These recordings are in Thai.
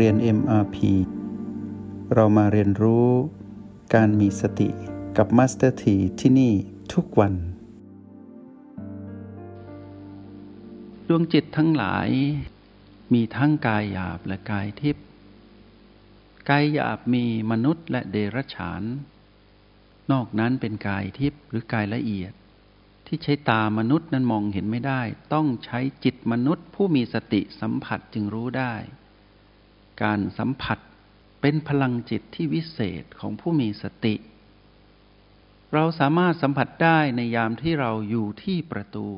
เรียน MRP เรามาเรียนรู้การมีสติกับ Master T ที่ที่นี่ทุกวัน ดวงจิตทั้งหลายมีทั้งกายหยาบและกายทิพย์ กายหยาบมีมนุษย์และเดรัจฉาน นอกนั้นเป็นกายทิพย์หรือกายละเอียด ที่ใช้ตามนุษย์นั้นมองเห็นไม่ได้ ต้องใช้จิตมนุษย์ผู้มีสติสัมผัสจึงรู้ได้ การสัมผัสเป็นพลังจิตที่วิเศษของผู้มีสติ เราสามารถสัมผัสได้ในยามที่เราอยู่ที่ประตู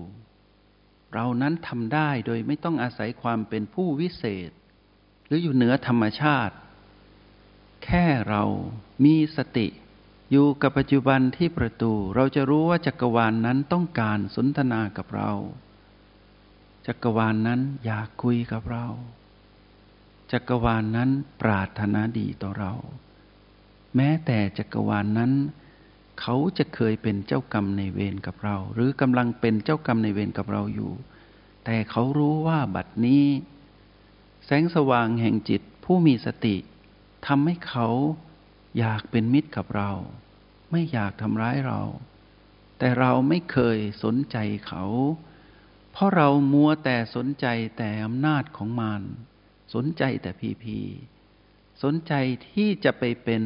เรานั้นทำได้โดยไม่ต้องอาศัยความเป็นผู้วิเศษ หรืออยู่เหนือธรรมชาติ แค่เรามีสติ อยู่กับปัจจุบันที่ประตู เราจะรู้ว่าจักรวาลนนั้นต้องการสนทนากับเรา จักรวาลนนั้นอยากคุยกับเรา จักรวาลนนั้นปรารถนาดีต่อเรา แม้แต่จักรวาลนนั้น เขาจะเคยเป็นเจ้ากรรมในเวรกับเรา หรือกำลังเป็นเจ้ากรรมในเวรกับเราอยู่ แต่เขารู้ว่าบัดนี้ แสงสว่างแห่งจิตผู้มีสติทำให้เขาอยากเป็นมิตรกับเรา ไม่อยากทำร้ายเรา แต่เราไม่เคยสนใจเขา เพราะเรามัวแต่สนใจแต่อำนาจของมาร สนใจแต่พีพีสนใจที่จะไปเป็น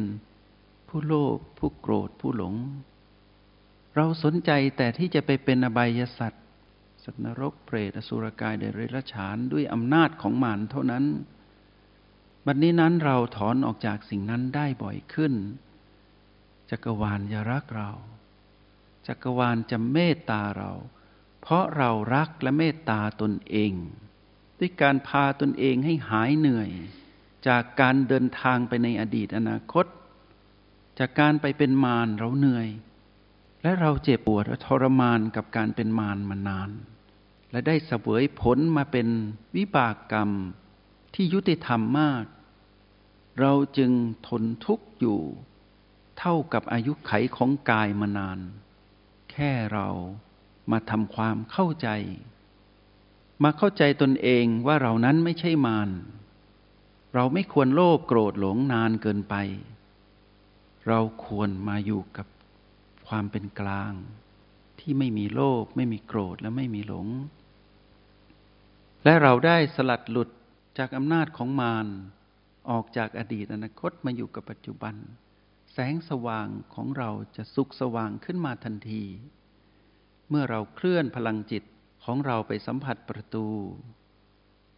ผู้โลภผู้โกรธผู้หลง เราสนใจแต่ที่จะไปเป็นอบายสัตว์สัตว์นรกเปรตอสุรกายเดรัจฉานด้วยอำนาจของมารเท่านั้น บัดนนี้นั้นเราถอนออกจากสิ่งนั้นได้บ่อยขึ้น จักรวาลจะรักเรา จักรวาลจะเมตตาเรา เพราะเรารักและเมตตาตนเอง ด้วยการพาตนเองให้หายเหนื่อย จากการเดินทางไปในอดีตอนาคต จากการไปเป็นมารเราเหนื่อย และเราเจ็บปวดทรมานกับการเป็นมารมานาน และได้เสวยผลมาเป็นวิบากกรรมที่ยุติธรรมมาก เราจึงทนทุกข์อยู่ เท่ากับอายุไขของกายมานาน แค่เรามาทำความเข้าใจ มาเข้าใจตนเองว่าเรานั้นไม่ใช่มารเราไม่ควรโลภโกรธหลงนานเกินไป เราควรมาอยู่กับความเป็นกลาง ที่ไม่มีโลภไม่มีโกรธและไม่มีหลง และเราได้สลัดหลุดจากอำนาจของมารออกจากอดีตอนาคตมาอยู่กับปัจจุบัน แสงสว่างของเราจะสุกสว่างขึ้นมาทันที เมื่อเราเคลื่อนพลังจิต ของเราไปสัมผัสประตู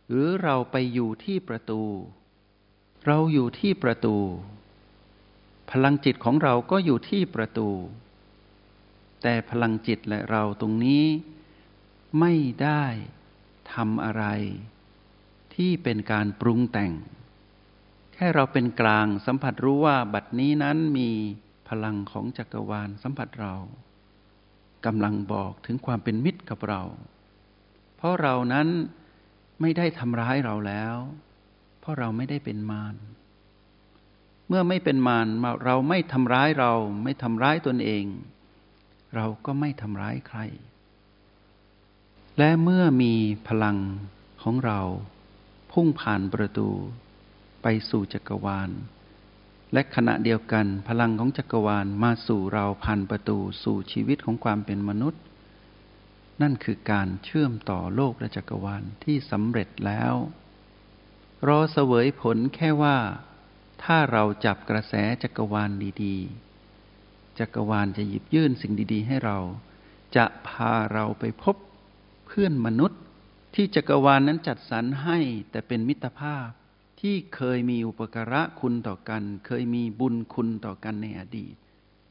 หรือเราไปอยู่ที่ประตู เราอยู่ที่ประตู พลังจิตของเราก็อยู่ที่ประตู แต่พลังจิตและเราตรงนี้ไม่ได้ทำอะไร ที่เป็นการปรุงแต่ง แค่เราเป็นกลางสัมผัสรู้ว่าบัดนี้นั้นมีพลังของจักรวาลสัมผัสเรากำลังบอกถึงความเป็นมิตรกับเรา ราะเรานั้นไม่ได้ทำร้ายเราแล้ว เพราะเราไม่ได้เป็นมาร เมื่อไม่เป็นมารเราไม่ทำร้ายเรา ไม่ทำร้ายตนเอง เราก็ไม่ทำร้ายใคร และเมื่อมีพลังของเราพุ่งผ่านประตู ไปสู่จักรวาล และขณะเดียวกันพลังของจักรวาลมาสู่เราผ่านประตูสู่ชีวิตของความเป็นมนุษย์ นั่นคือการเชื่อมต่อโลกและจักรวาลที่สำเร็จแล้ว รอเสวยผลแค่ว่า ถ้าเราจับกระแสจักรวาลดีๆ จักรวาลจะหยิบยื่นสิ่งดีๆ ให้เรา จะพาเราไปพบเพื่อนมนุษย์ ที่จักรวาลนนั้นจัดสรรให้แต่เป็นมิตรภาพที่เคยมีอุปการะคุณต่อกัน เคยมีบุญคุณต่อกันในอดีต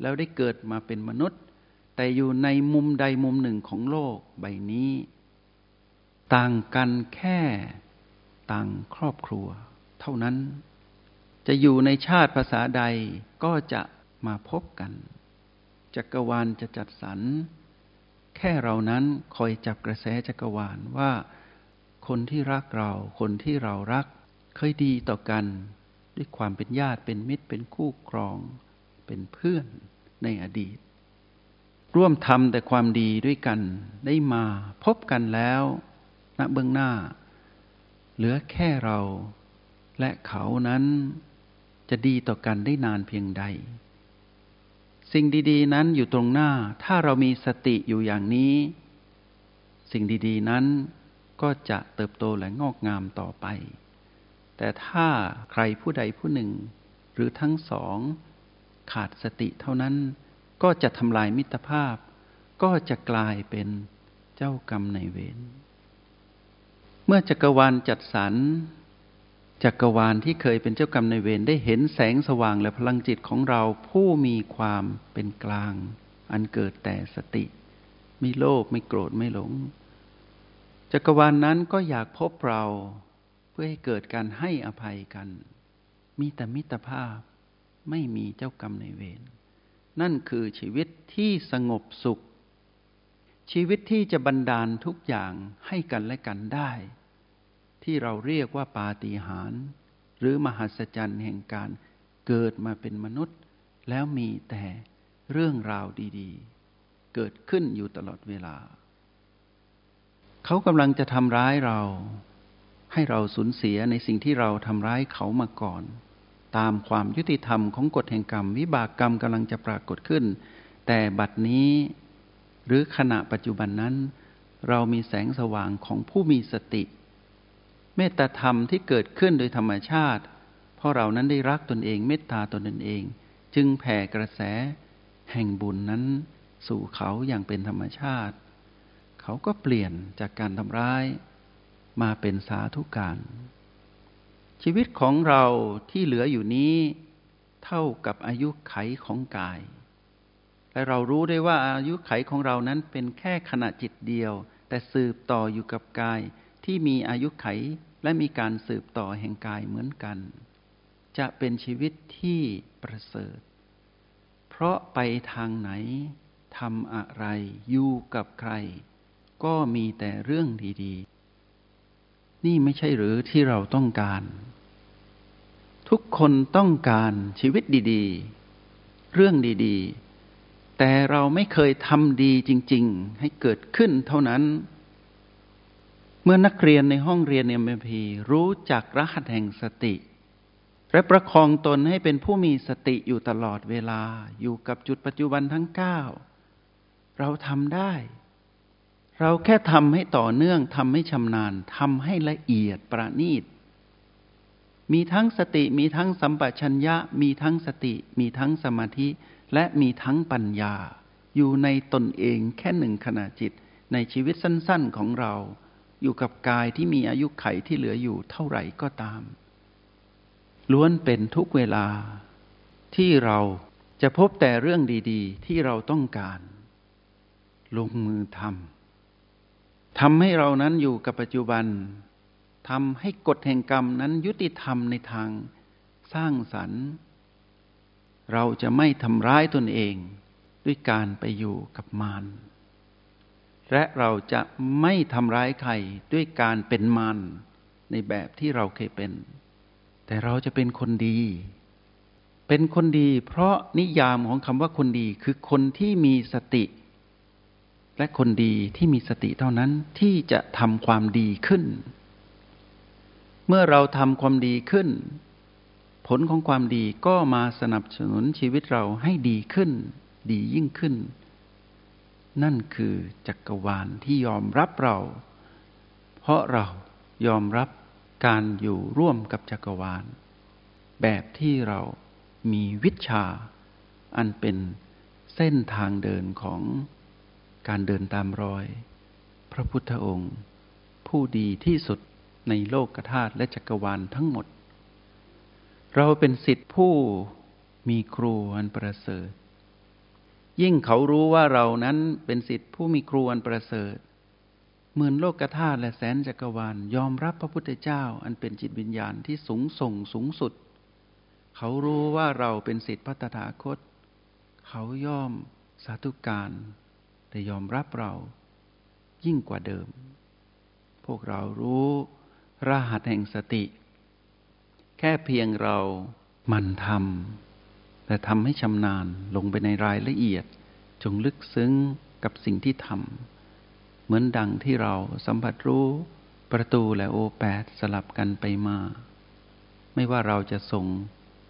แล้วได้เกิดมาเป็นมนุษย์ แต่อยู่ในมุมใดมุมหนึ่งของโลกใบนี้ ต่างกันแค่ต่างครอบครัว เท่านั้น จะอยู่ในชาติภาษาใดก็จะมาพบกัน จักรวาลจะจัดสรรแค่เรานั้นคอยจับกระแสจักรวาลว่า คนที่รักเรา คนที่เรารัก เคยดีต่อกัน ด้วยความเป็นญาติเป็นมิตรเป็นคู่ครอง เป็นเพื่อนในอดีต ร่วมทำแต่ความดีด้วยกันได้มาพบกันแล้วณเบื้องหน้า เหลือแค่เราและเขานั้นจะดีต่อกันได้นานเพียงใด สิ่งดี ๆ นั้นอยู่ตรงหน้า ถ้าเรามีสติอยู่อย่างนี้ สิ่งดี ๆ นั้นก็จะเติบโตและงอกงามต่อไป แต่ถ้าใครผู้ใดผู้หนึ่ง หรือทั้งสอง ขาดสติเท่านั้น ก็จะทำลายมิตรภาพ ก็จะกลายเป็นเจ้ากรรมในเวรเมื่อจักรวาลจัดสรรจักรวาลที่เคยเป็นเจ้ากรรมในเวรได้เห็นแสงสว่างและพลังจิตของเราผู้มีความเป็นกลาง อันเกิดแต่สติ ไม่โลภไม่โกรธไม่หลง จักรวาลนนั้นก็อยากพบเรา เพื่อให้เกิดการให้อภัยกัน มีแต่มิตรภาพไม่มีเจ้ากรรมในเวร นั่นคือชีวิตที่สงบสุข ชีวิตที่จะบันดาลทุกอย่างให้กันและกันได้ ที่เราเรียกว่าปาฏิหาริย์หรือมหัศจรรย์แห่งการเกิดมาเป็นมนุษย์ แล้วมีแต่เรื่องราวดีๆ เกิดขึ้นอยู่ตลอดเวลา เขากำลังจะทำร้ายเรา ให้เราสูญเสียในสิ่งที่เราทำร้ายเขามาก่อน ตามความยุติธรรมของกฎแห่งกรรม วิบากกรรมกำลังจะปรากฏขึ้น แต่บัดนี้หรือขณะปัจจุบันนั้น เรามีแสงสว่างของผู้มีสติ เมตตาธรรมที่เกิดขึ้นโดยธรรมชาติ เพราะเรานั้นได้รักตนเองเมตตาตนเอง จึงแผ่กระแส แห่งบุญนั้นสู่เขาอย่างเป็นธรรมชาติ เขาก็เปลี่ยนจากการทำร้าย มาเป็นสาธุการ ชีวิตของเราที่เหลืออยู่นี้ เท่ากับอายุไขของกาย และเรารู้ได้ว่าอายุไขของเรานั้นเป็นแค่ขณะจิตเดียว แต่สืบต่ออยู่กับกายที่มีอายุไขและมีการสืบต่อแห่งกายเหมือนกัน จะเป็นชีวิตที่ประเสริฐ เพราะไปทางไหนทำอะไรอยู่กับใคร ก็มีแต่เรื่องดีๆ นี่ไม่ใช่หรือที่เราต้องการ ทุกคนต้องการชีวิตดีๆ เรื่องดีๆ แต่เราไม่เคยทำดีจริง ๆ ให้เกิดขึ้นเท่านั้น เมื่อนักเรียนในห้องเรียนเอ็มพีรู้จักรหัสแห่งสติ และประคองตนให้เป็นผู้มีสติอยู่ตลอดเวลาอยู่กับจุดปัจจุบันทั้งเก้าเราทำได้ เราแค่ทำให้ต่อเนื่องทำให้ชำนาญทำให้ละเอียดประณีต มีทั้งสติมีทั้งสัมปชัญญะ มีทั้งสติ มีทั้งสมาธิ และมีทั้งปัญญา อยู่ในตนเองแค่หนึ่งขณะจิตในชีวิตสั้น ๆของเรา อยู่กับกายที่มีอายุไขที่เหลืออยู่เท่าไหร่ก็ตาม ล้วนเป็นทุกเวลา ที่เราจะพบแต่เรื่องดี ๆ ที่เราต้องการ ลงมือทำ ทำให้เรานั้นอยู่กับปัจจุบันทำให้กฎแห่งกรรมนั้นยุติธรรมในทางสร้างสรรค์ เราจะไม่ทำร้ายตนเองด้วยการไปอยู่กับมาร และเราจะไม่ทำร้ายใครด้วยการเป็นมันในแบบที่เราเคยเป็น แต่เราจะเป็นคนดี เป็นคนดี เพราะนิยามของคำว่าคนดีคือคนที่มีสติ และคนดีที่มีสติเท่านั้นที่จะทำความดีขึ้น เมื่อเราทำความดีขึ้น ผลของความดีก็มาสนับสนุนชีวิตเราให้ดีขึ้น ดียิ่งขึ้น นั่นคือจักรวาลที่ยอมรับเรา เพราะเรายอมรับการอยู่ร่วมกับจักรวาล แบบที่เรามีวิชา อันเป็นเส้นทางเดินของ การเดินตามรอย พระพุทธองค์ ผู้ดีที่สุดในโลกธาตุและจักรวาลทั้งหมด เราเป็นสิทธิผู้มีครูอันประเสริฐ ยิ่งเขารู้ว่าเรานั้นเป็นสิทธิผู้มีครูอันประเสริฐหมื่นโลกธาตุและแสนจักรวาลยอมรับพระพุทธเจ้าอันเป็นจิตวิญญาณที่สูงส่งสูงสุด เขารู้ว่าเราเป็นสิทธิพัตถาคต เขาย่อมสาธุการ แต่ยอมรับเรายิ่งกว่าเดิม พวกเรารู้รหัสแห่งสติ แค่เพียงเรามันทำแต่ทำให้ชำนาญลงไปในรายละเอียด จงลึกซึ้งกับสิ่งที่ทำเหมือนดังที่เราสัมผัสรู้ประตูและโอแปดสลับกันไปมา ไม่ว่าเราจะส่ง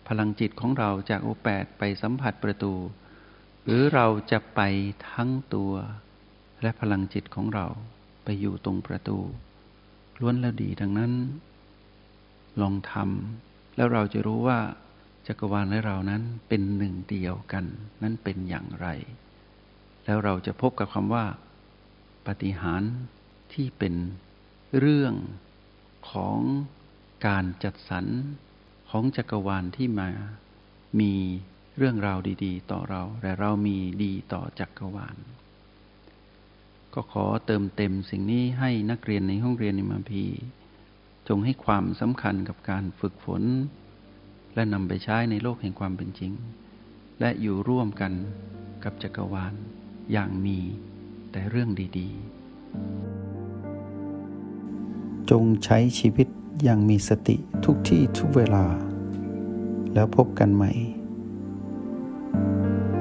พลังจิตของเราจากโอแปดไปสัมผัสประตู หรือเราจะไปทั้งตัวและพลังจิตของเราไปอยู่ตรงประตู ล้วนแล้วดีดังนั้น ลองทำแล้วเราจะรู้ว่าจักรวาลและเรานั้นเป็นหนึ่งเดียวกัน นั้นเป็นอย่างไร แล้วเราจะพบกับคำว่า ปฏิหารที่เป็นเรื่องของการจัดสรรของจักรวาลที่มา มี เรื่องราวดีๆ ต่อเรา และเรามีดีต่อจักรวาล ก็ขอเติมเต็มสิ่งนี้ให้นักเรียนในห้องเรียนในมาพีจงให้ความสำคัญกับการฝึกฝน และนำไปใช้ในโลกแห่งความเป็นจริง และอยู่ร่วมกันกับจักรวาล อย่างมีแต่เรื่องดีๆ จงใช้ชีวิตอย่างมีสติทุกที่ทุกเวลา แล้วพบกันใหม่